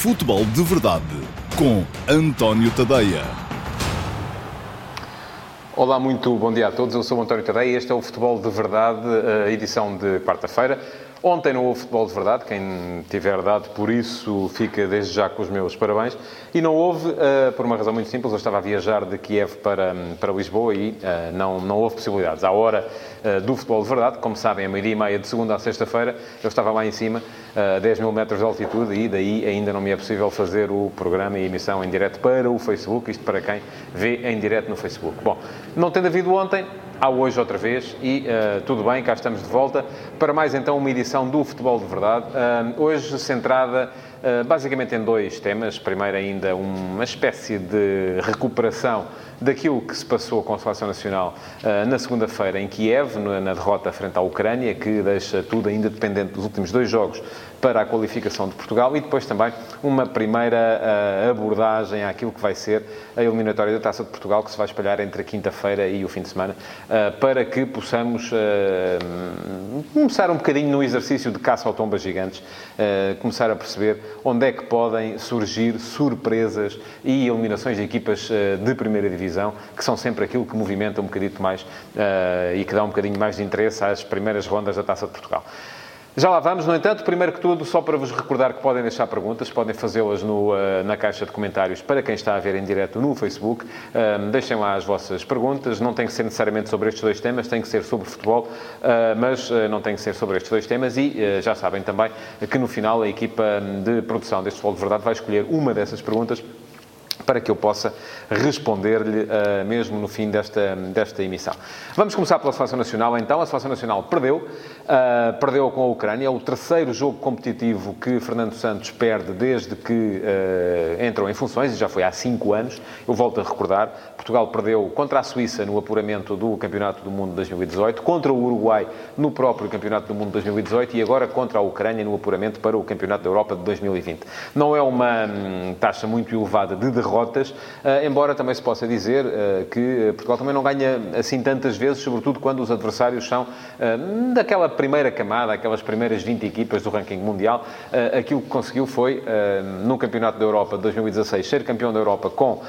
Futebol de Verdade com António Tadeia. Olá, muito bom dia a todos. Eu sou António Tadeia e este é o Futebol de Verdade, a edição de quarta-feira. Ontem não houve futebol de verdade, quem tiver dado por isso fica desde já com os meus parabéns. E não houve, uh, por uma razão muito simples, eu estava a viajar de Kiev para, para Lisboa e uh, não, não houve possibilidades. À hora uh, do futebol de verdade, como sabem, a meia-dia e meia de segunda a sexta-feira, eu estava lá em cima, a 10 mil metros de altitude, e daí ainda não me é possível fazer o programa e emissão em direto para o Facebook, isto para quem vê em direto no Facebook. Bom, não tendo havido ontem, há hoje outra vez e uh, tudo bem, cá estamos de volta para mais então uma edição do Futebol de Verdade, uh, hoje centrada uh, basicamente em dois temas. Primeiro ainda uma espécie de recuperação daquilo que se passou com a Seleção Nacional na segunda-feira em Kiev, na derrota frente à Ucrânia, que deixa tudo ainda dependente dos últimos dois jogos para a qualificação de Portugal e depois também uma primeira uh, abordagem àquilo que vai ser a eliminatória da Taça de Portugal, que se vai espalhar entre a quinta-feira e o fim de semana, uh, para que possamos uh, começar um bocadinho no exercício de caça ao tombas gigantes, começar a perceber onde é que podem surgir surpresas e eliminações de equipas de primeira divisão, que são sempre aquilo que movimenta um bocadito mais e que dá um bocadinho mais de interesse às primeiras rondas da Taça de Portugal. Já lá vamos, no entanto, primeiro que tudo, só para vos recordar que podem deixar perguntas, podem fazê-las uh, na caixa de comentários para quem está a ver em direto no Facebook. Uh, deixem lá as vossas perguntas, não tem que ser necessariamente sobre estes dois temas, tem que ser sobre futebol, uh, mas não tem que ser sobre estes dois temas. E já sabem também que no final a equipa de produção deste Futebol de Verdade vai escolher uma dessas perguntas para que eu possa responder-lhe uh, mesmo no fim desta, desta emissão. Vamos começar pela Seleção Nacional, então. A Seleção Nacional perdeu, uh, perdeu com a Ucrânia. É o terceiro jogo competitivo que Fernando Santos perde desde que uh, entrou em funções, e já foi há cinco anos. Eu volto a recordar, Portugal perdeu contra a Suíça no apuramento do Campeonato do Mundo 2018, contra o Uruguai no próprio Campeonato do Mundo 2018 e agora contra a Ucrânia no apuramento para o Campeonato da Europa de 2020. Não é uma hum, taxa muito elevada de derrota derrotas, eh, embora também se possa dizer eh, que Portugal também não ganha assim tantas vezes, sobretudo quando os adversários são eh, daquela primeira camada, aquelas primeiras 20 equipas do ranking mundial. Aquilo que conseguiu foi, no Campeonato da Europa de 2016, ser campeão da Europa com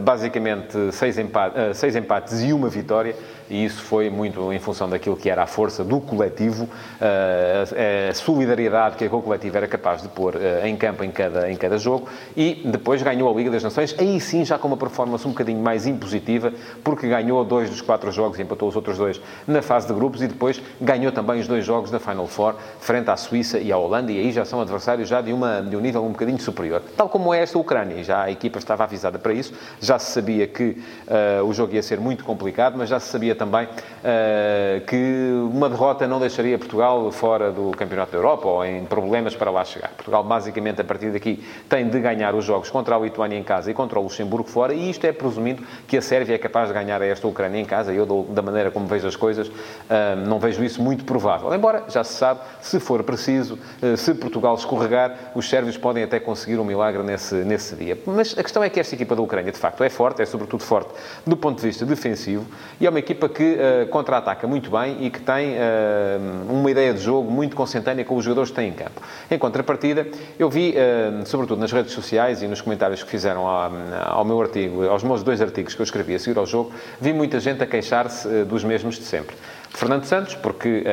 basicamente seis empates, seis empates e uma vitória e isso foi muito em função daquilo que era a força do coletivo, a solidariedade que a coletivo era capaz de pôr em campo em cada, em cada jogo e depois ganhou a Liga das Nações, aí sim já com uma performance um bocadinho mais impositiva, porque ganhou dois dos quatro jogos e empatou os outros dois na fase de grupos e depois ganhou também os dois jogos da Final Four, frente à Suíça e à Holanda, e aí já são adversários já de, uma, de um nível um bocadinho superior. Tal como é esta Ucrânia, já a equipa estava avisada para isso, já se sabia que uh, o jogo ia ser muito complicado, mas já se sabia também uh, que uma derrota não deixaria Portugal fora do Campeonato da Europa ou em problemas para lá chegar. Portugal, basicamente, a partir daqui, tem de ganhar os jogos contra a Lituânia em casa e contra o Luxemburgo fora, e isto é presumindo que a Sérvia é capaz de ganhar a esta Ucrânia em casa. Eu, da maneira como vejo as coisas, ah, não vejo isso muito provável. Embora, já se sabe, se for preciso, ah, se Portugal escorregar, os sérvios podem até conseguir um milagre nesse, nesse dia. Mas a questão é que esta equipa da Ucrânia, de facto, é forte, é sobretudo forte do ponto de vista defensivo, e é uma equipa que uh, contra-ataca muito bem e que tem uh, uma ideia de jogo muito consentânea com os jogadores que têm em campo. Em contrapartida, eu vi, uh, sobretudo nas redes sociais e nos comentários que fizeram ao, ao, meu artigo, aos meus dois artigos que eu escrevi a seguir ao jogo, vi muita gente a queixar-se dos mesmos de sempre. Fernando Santos, porque,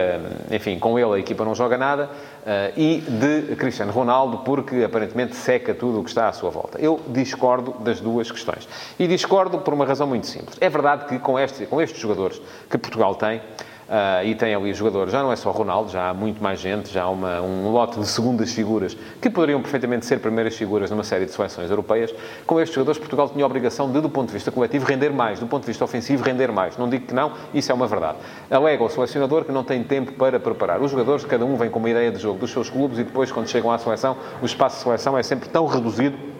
enfim, com ele a equipa não joga nada, e de Cristiano Ronaldo, porque aparentemente seca tudo o que está à sua volta. Eu discordo das duas questões. E discordo por uma razão muito simples. É verdade que com, este, com estes jogadores que Portugal tem, Uh, e tem ali jogadores, já não é só Ronaldo, já há muito mais gente, já há uma, um lote de segundas figuras que poderiam perfeitamente ser primeiras figuras numa série de seleções europeias. Com estes jogadores, Portugal tinha a obrigação de, do ponto de vista coletivo, render mais, do ponto de vista ofensivo, render mais. Não digo que não, isso é uma verdade. Alega o selecionador que não tem tempo para preparar. Os jogadores, cada um vem com uma ideia de jogo dos seus clubes e depois, quando chegam à seleção, o espaço de seleção é sempre tão reduzido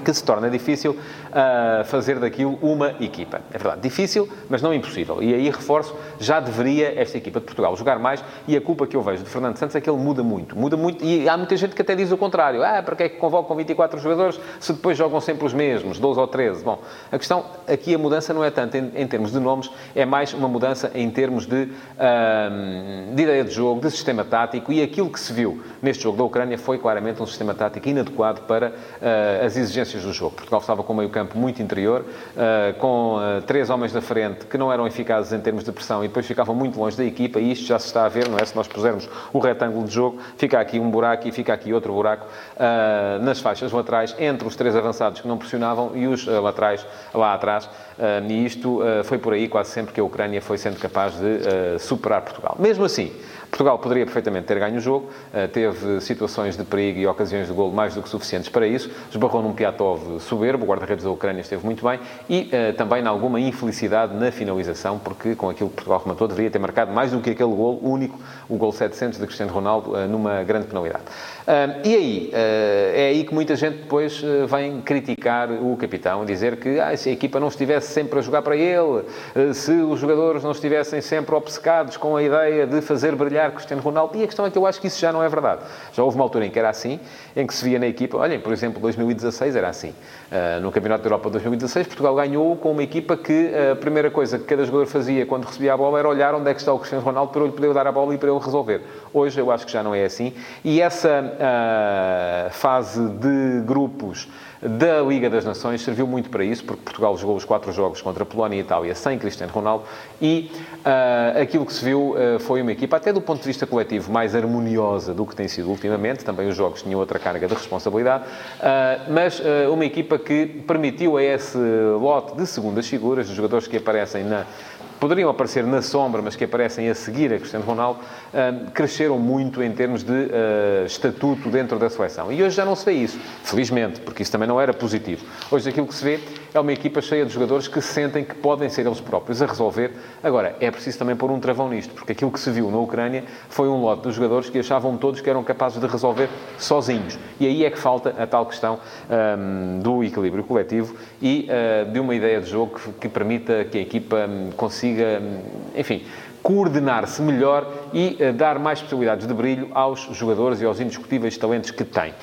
que se torna difícil uh, fazer daquilo uma equipa. É verdade, difícil, mas não impossível. E aí reforço, já deveria esta equipa de Portugal jogar mais e a culpa que eu vejo de Fernando Santos é que ele muda muito. Muda muito e há muita gente que até diz o contrário. Ah, para é que convocam 24 jogadores se depois jogam sempre os mesmos, 12 ou 13? Bom, a questão aqui, a mudança não é tanto em, em termos de nomes, é mais uma mudança em termos de, uh, de ideia de jogo, de sistema tático e aquilo que se viu neste jogo da Ucrânia foi claramente um sistema tático inadequado para uh, as exigências do jogo. Portugal estava com o meio campo muito interior, uh, com uh, três homens da frente que não eram eficazes em termos de pressão e depois ficavam muito longe da equipa e isto já se está a ver, não é? Se nós pusermos o retângulo de jogo, fica aqui um buraco e fica aqui outro buraco nas faixas laterais, entre os três avançados que não pressionavam e os laterais lá atrás. e isto foi por aí quase sempre que a Ucrânia foi sendo capaz de superar Portugal. Mesmo assim, Portugal poderia perfeitamente ter ganho o jogo, eh, teve situações de perigo e ocasiões de golo mais do que suficientes para isso, esbarrou num Piatov soberbo, o guarda-redes da Ucrânia esteve muito bem, e uh, também em alguma infelicidade na finalização, porque com aquilo que Portugal rematou deveria ter marcado mais do que aquele golo único, o gol 700 de Cristiano Ronaldo, uh, numa grande penalidade. E aí, é aí que muita gente depois vem criticar o capitão, dizer que ah, se a equipa não estivesse sempre a jogar para ele, se os jogadores não estivessem sempre obcecados com a ideia de fazer brilhar Cristiano Ronaldo. E a questão é que eu acho que isso já não é verdade. Já houve uma altura em que era assim, em que se via na equipa, olhem, por exemplo, 2016 era assim. Uh, no Campeonato da Europa 2016, Portugal ganhou com uma equipa que a primeira coisa que cada jogador fazia quando recebia a bola era olhar onde é que está o Cristiano Ronaldo para eu lhe poder dar a bola e para ele resolver. Hoje eu acho que já não é assim. E essa uh, fase de grupos da Liga das Nações serviu muito para isso, porque Portugal jogou os quatro jogos contra Polónia e Itália sem Cristiano Ronaldo e uh, aquilo que se viu uh, foi uma equipa, até do ponto de vista coletivo, mais harmoniosa do que tem sido ultimamente. Também os jogos tinham outra carga de responsabilidade, uh, mas uma equipa que permitiu a esse lote de segundas figuras, de jogadores que aparecem na poderiam aparecer na sombra, mas que aparecem a seguir a Cristiano Ronaldo, cresceram muito em termos de uh, estatuto dentro da seleção. E hoje já não se vê isso, felizmente, porque isso também não era positivo. Hoje aquilo que se vê é uma equipa cheia de jogadores que sentem que podem ser eles próprios a resolver. Agora, é preciso também pôr um travão nisto, porque aquilo que se viu na Ucrânia foi um lote de jogadores que achavam todos que eram capazes de resolver sozinhos. E aí é que falta a tal questão um, do equilíbrio coletivo e uh, de uma ideia de jogo que, que permita que a equipa um, consiga consiga, enfim, coordenar-se melhor e uh, dar mais possibilidades de brilho aos jogadores e aos indiscutíveis talentos que tem. Uh,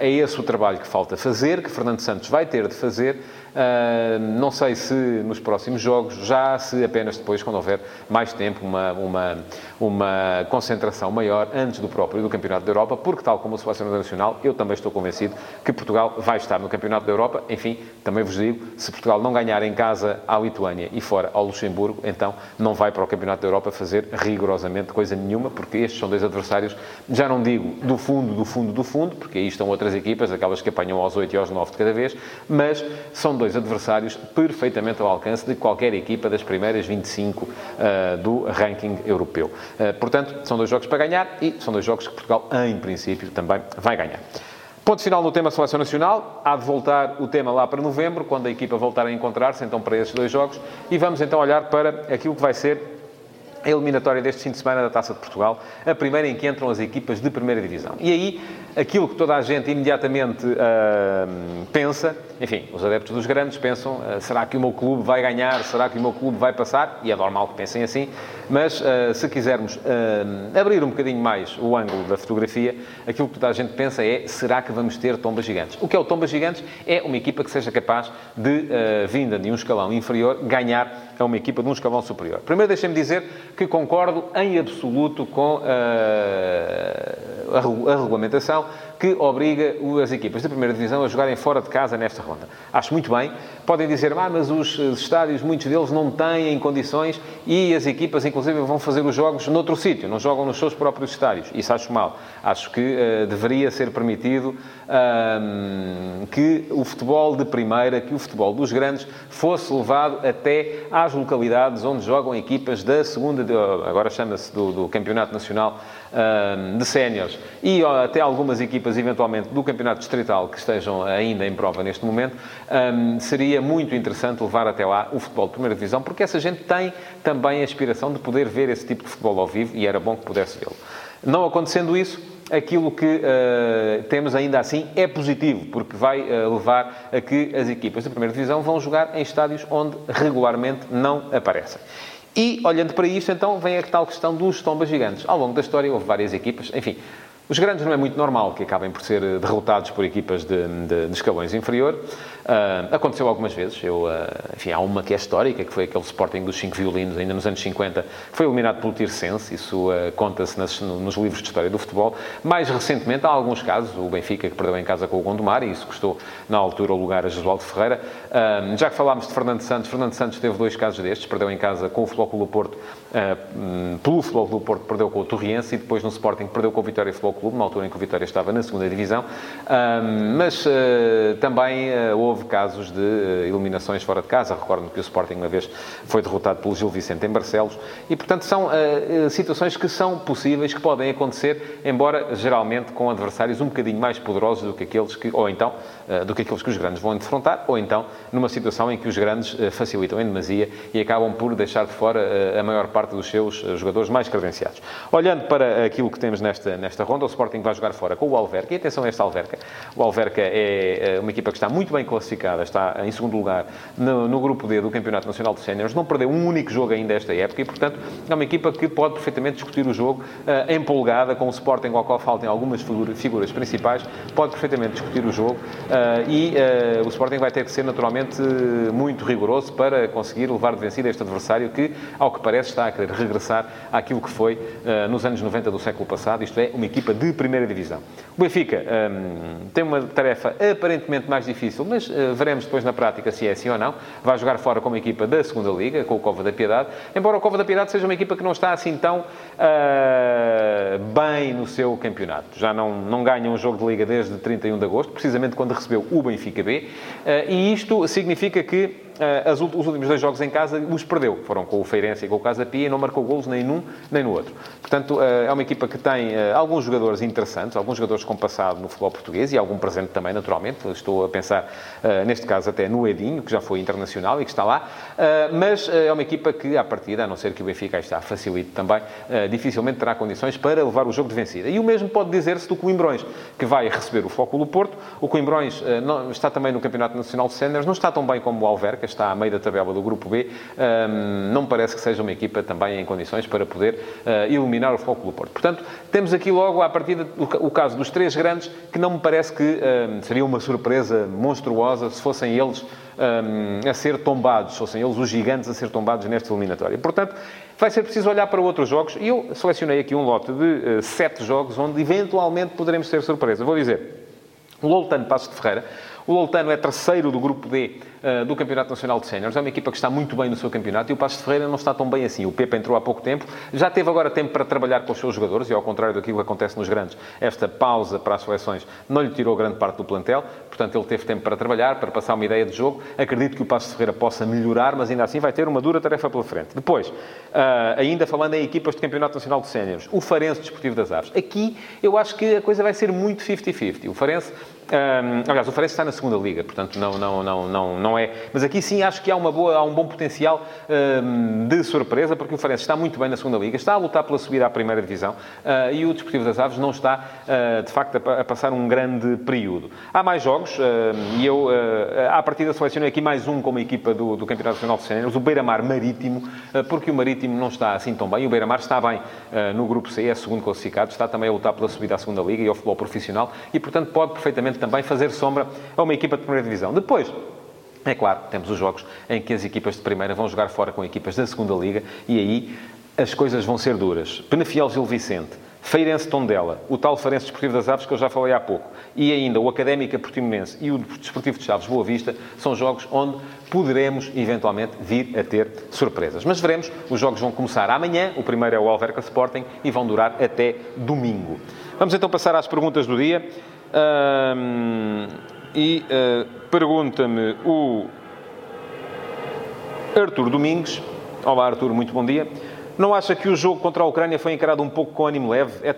é esse o trabalho que falta fazer, que Fernando Santos vai ter de fazer Uh, não sei se nos próximos jogos, já se apenas depois, quando houver mais tempo, uma, uma, uma concentração maior antes do próprio do Campeonato da Europa, porque, tal como a Seleção Nacional, eu também estou convencido que Portugal vai estar no Campeonato da Europa. Enfim, também vos digo, se Portugal não ganhar em casa à Lituânia e fora ao Luxemburgo, então não vai para o Campeonato da Europa fazer rigorosamente coisa nenhuma, porque estes são dois adversários, já não digo do fundo, do fundo, do fundo, porque aí estão outras equipas, aquelas que apanham aos 8 e aos 9 de cada vez, mas são dois adversários perfeitamente ao alcance de qualquer equipa das primeiras 25 uh, eh, do ranking europeu. Uh, portanto, são dois jogos para ganhar e são dois jogos que Portugal, em princípio, também vai ganhar. Ponto final no tema Seleção Nacional. Há de voltar o tema lá para novembro, quando a equipa voltar a encontrar-se, então, para esses dois jogos. E vamos então olhar para aquilo que vai ser a eliminatória deste fim de semana da Taça de Portugal, a primeira em que entram as equipas de primeira divisão. E aí, aquilo que toda a gente imediatamente uh, pensa, enfim, os adeptos dos grandes pensam, uh, será que o meu clube vai ganhar, será que o meu clube vai passar? E é normal que pensem assim, mas uh, se quisermos abrir um bocadinho mais o ângulo da fotografia, aquilo que toda a gente pensa é, será que vamos ter tombas gigantes? O que é o Tombas Gigantes? É uma equipa que seja capaz de, vinda de um escalão inferior, ganhar a uma equipa de um escalão superior. Primeiro, deixem-me dizer que concordo em absoluto com uh, a, a regulamentação que obriga as equipas da primeira divisão a jogarem fora de casa nesta ronda. Acho muito bem. Podem dizer, ah, mas os estádios, muitos deles não têm condições e as equipas, inclusive, vão fazer os jogos noutro sítio, não jogam nos seus próprios estádios. Isso acho mal. Acho que uh, deveria ser permitido uh, que o futebol de primeira, que o futebol dos grandes, fosse levado até às localidades onde jogam equipas da segunda, agora chama-se do, do Campeonato Nacional uh, de Séniores, e até algumas equipas, eventualmente, do Campeonato Distrital que estejam ainda em prova neste momento, um, seria muito interessante levar até lá o futebol de primeira divisão, porque essa gente tem também a aspiração de poder ver esse tipo de futebol ao vivo e era bom que pudesse vê-lo. Não acontecendo isso, aquilo que uh, temos ainda assim é positivo, porque vai uh, levar a que as equipas da primeira divisão vão jogar em estádios onde regularmente não aparecem. E, olhando para isto, então, vem a tal questão dos tombas gigantes. Ao longo da história houve várias equipas, enfim, os grandes não é muito normal que acabem por ser derrotados por equipas de, de, de escalões inferior. Uh, aconteceu algumas vezes. Eu, uh, enfim, há uma que é histórica, que foi aquele Sporting dos cinco violinos, ainda nos anos 50, foi eliminado pelo Tirsense. Isso uh, conta-se nos livros de história do futebol. Mais recentemente, há alguns casos. O Benfica, que perdeu em casa com o Gondomar, e isso custou, na altura, o lugar a Josualdo Ferreira. já que falámos de Fernando Santos, Fernando Santos teve dois casos destes. Perdeu em casa com o Flóculo Porto, um, pelo Flóculo Porto, perdeu com o Torriense, e depois no Sporting perdeu com o Vitória Futebol Clube, na altura em que o Vitória estava na segunda divisão. mas também houve casos de eliminações fora de casa. Recordo-me que o Sporting uma vez foi derrotado pelo Gil Vicente em Barcelos. E, portanto, são situações que são possíveis, que podem acontecer, embora geralmente com adversários um bocadinho mais poderosos do que aqueles que, ou então, do que aqueles que os grandes vão defrontar, ou então numa situação em que os grandes facilitam em demasia e acabam por deixar de fora a maior parte dos seus jogadores mais credenciados. Olhando para aquilo que temos nesta, nesta ronda, o Sporting vai jogar fora com o Alverca. E atenção a esta Alverca. O Alverca é uma equipa que está muito bem classificada, está em segundo lugar no, no grupo D do Campeonato Nacional de Séniores, não perdeu um único jogo ainda esta época e, portanto, é uma equipa que pode perfeitamente discutir o jogo uh, empolgada, com o Sporting ao qual faltem algumas figura, figuras principais, pode perfeitamente discutir o jogo uh, e uh, o Sporting vai ter que ser naturalmente muito rigoroso para conseguir levar de vencida este adversário que, ao que parece, está a querer regressar àquilo que foi nos anos 90 do século passado, isto é, uma equipa de primeira divisão. O Benfica um, tem uma tarefa aparentemente mais difícil, mas uh, veremos depois na prática se é assim ou não. Vai jogar fora com uma equipa da segunda Liga, com o Cova da Piedade, embora o Cova da Piedade seja uma equipa que não está assim tão uh, bem no seu campeonato. Já não, não ganha um jogo de Liga desde 31 de agosto, precisamente quando recebeu o Benfica B, uh, e isto significa que uh, os últimos dois jogos em casa os perdeu. Foram com o Feirense e com o Casa Pia e não marcou golos nem num nem no outro. Portanto, uh, é uma equipa que tem uh, alguns jogadores interessantes, alguns jogadores com passado no futebol português e algum presente também, naturalmente. Estou a pensar, neste caso, até no Edinho, que já foi internacional e que está lá. mas é uma equipa que, à partida, a não ser que o Benfica aí está facilite também, dificilmente terá condições para levar o jogo de vencida. E o mesmo pode dizer-se do Coimbrões, que vai receber o Flóculo Porto. O Coimbrões está também no Campeonato Nacional de Séniores, não está tão bem como o Alverca, está a meio da tabela do Grupo B, não me parece que seja uma equipa também em condições para poder eliminar o Futebol Porto. Portanto, temos aqui logo, à partida, o caso dos três grandes, que não me parece que seria uma surpresa monstruosa se fossem eles a ser tombados, se fossem eles os gigantes a ser tombados nesta eliminatória. Portanto, vai ser preciso olhar para outros jogos e eu selecionei aqui um lote de uh, sete jogos onde eventualmente poderemos ter surpresa. Vou dizer, o Loltano Passos de Ferreira o Loltano é terceiro do grupo D uh, do Campeonato Nacional de Séniores. É uma equipa que está muito bem no seu campeonato e o Passos de Ferreira não está tão bem assim. O Pepe entrou há pouco tempo, já teve agora tempo para trabalhar com os seus jogadores e, ao contrário daquilo que acontece nos grandes, esta pausa para as seleções não lhe tirou grande parte do plantel. Portanto, ele teve tempo para trabalhar, para passar uma ideia de jogo. Acredito que o Passos de Ferreira possa melhorar, mas ainda assim vai ter uma dura tarefa pela frente. Depois, uh, ainda falando em equipas de Campeonato Nacional de Séniores, o Farense Desportivo das Aves. Aqui eu acho que a coisa vai ser muito 50-50. O Farense um, aliás, o Farense está na segunda liga, portanto não, não, não, não, não é. Mas aqui sim acho que há, uma boa, há um bom potencial um, de surpresa, porque o Farense está muito bem na segunda liga, está a lutar pela subida à primeira divisão uh, e o Desportivo das Aves não está, uh, de facto, a, a, passar um grande período. Há mais jogos uh, e eu, à partida, selecionei aqui mais um como equipa do, do Campeonato Nacional de Séniores, o Beira-Mar Marítimo, porque o Marítimo não está assim tão bem. O Beira-Mar está bem no grupo C, é segundo classificado, está também a lutar pela subida à segunda liga e ao futebol profissional e, portanto, pode perfeitamente também fazer sombra a uma equipa de primeira divisão. Depois, é claro, temos os jogos em que as equipas de primeira vão jogar fora com equipas da segunda liga e aí as coisas vão ser duras. Penafiel Gil Vicente, Feirense Tondela, o tal Farense Desportivo das Aves que eu já falei há pouco, e ainda o Académica Portimonense e o Desportivo de Chaves Boa Vista, são jogos onde poderemos eventualmente vir a ter surpresas. Mas veremos, os jogos vão começar amanhã, o primeiro é o Alverca Sporting, e vão durar até domingo. Vamos então passar às perguntas do dia. Um, e uh, pergunta-me o Artur Domingues. Olá, Artur, muito bom dia. Não acha que o jogo contra a Ucrânia foi encarado um pouco com ânimo leve? É,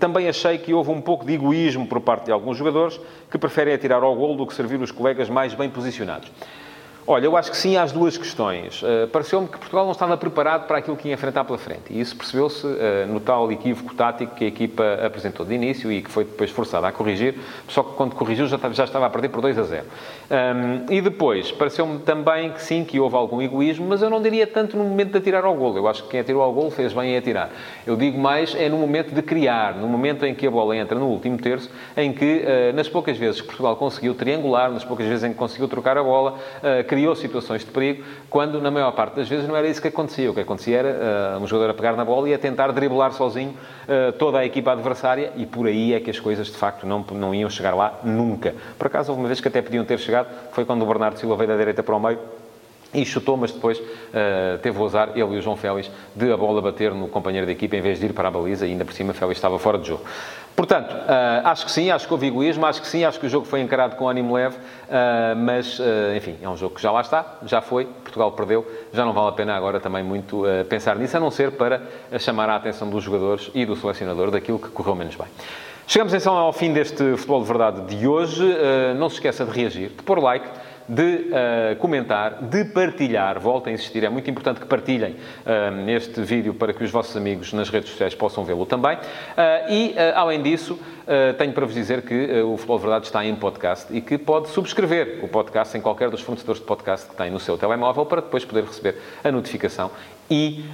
também achei que houve um pouco de egoísmo por parte de alguns jogadores que preferem atirar ao golo do que servir os colegas mais bem posicionados. Olha, eu acho que sim às duas questões. Uh, Pareceu-me que Portugal não estava preparado para aquilo que ia enfrentar pela frente. E isso percebeu-se uh, no tal equívoco tático que a equipa apresentou de início e que foi depois forçada a corrigir, só que quando corrigiu já, já estava a perder por 2 a 0. Um, e depois, pareceu-me também que sim, que houve algum egoísmo, mas eu não diria tanto no momento de atirar ao golo. Eu acho que quem atirou ao golo fez bem em atirar. Eu digo mais é no momento de criar, no momento em que a bola entra no último terço, em que, uh, nas poucas vezes que Portugal conseguiu triangular, nas poucas vezes em que conseguiu trocar a bola, criou situações de perigo, quando na maior parte das vezes não era isso que acontecia. O que acontecia era uh, um jogador a pegar na bola e a tentar driblar sozinho uh, toda a equipa adversária e por aí é que as coisas de facto não, não iam chegar lá nunca. Por acaso, houve uma vez que até podiam ter chegado, foi quando o Bernardo Silva veio da direita para o meio e chutou, mas depois uh, teve o azar, ele e o João Félix, de a bola bater no companheiro da equipa em vez de ir para a baliza e ainda por cima Félix estava fora de jogo. Portanto, uh, acho que sim, acho que houve egoísmo, acho que sim, acho que o jogo foi encarado com ânimo leve, uh, mas, enfim, é um jogo que já lá está, já foi, Portugal perdeu, já não vale a pena agora também muito pensar nisso, a não ser para chamar a atenção dos jogadores e do selecionador daquilo que correu menos bem. Chegamos então ao fim deste Futebol de Verdade de hoje. não se esqueça de reagir, de pôr like, de uh, comentar, de partilhar. Volto a insistir, é muito importante que partilhem uh, este vídeo para que os vossos amigos nas redes sociais possam vê-lo também. Uh, e, além disso, tenho para vos dizer que o Futebol de Verdade está em podcast e que pode subscrever o podcast em qualquer dos fornecedores de podcast que tem no seu telemóvel para depois poder receber a notificação e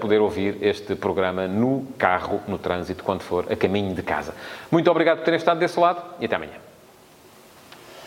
poder ouvir este programa no carro, no trânsito, quando for a caminho de casa. Muito obrigado por terem estado desse lado e até amanhã.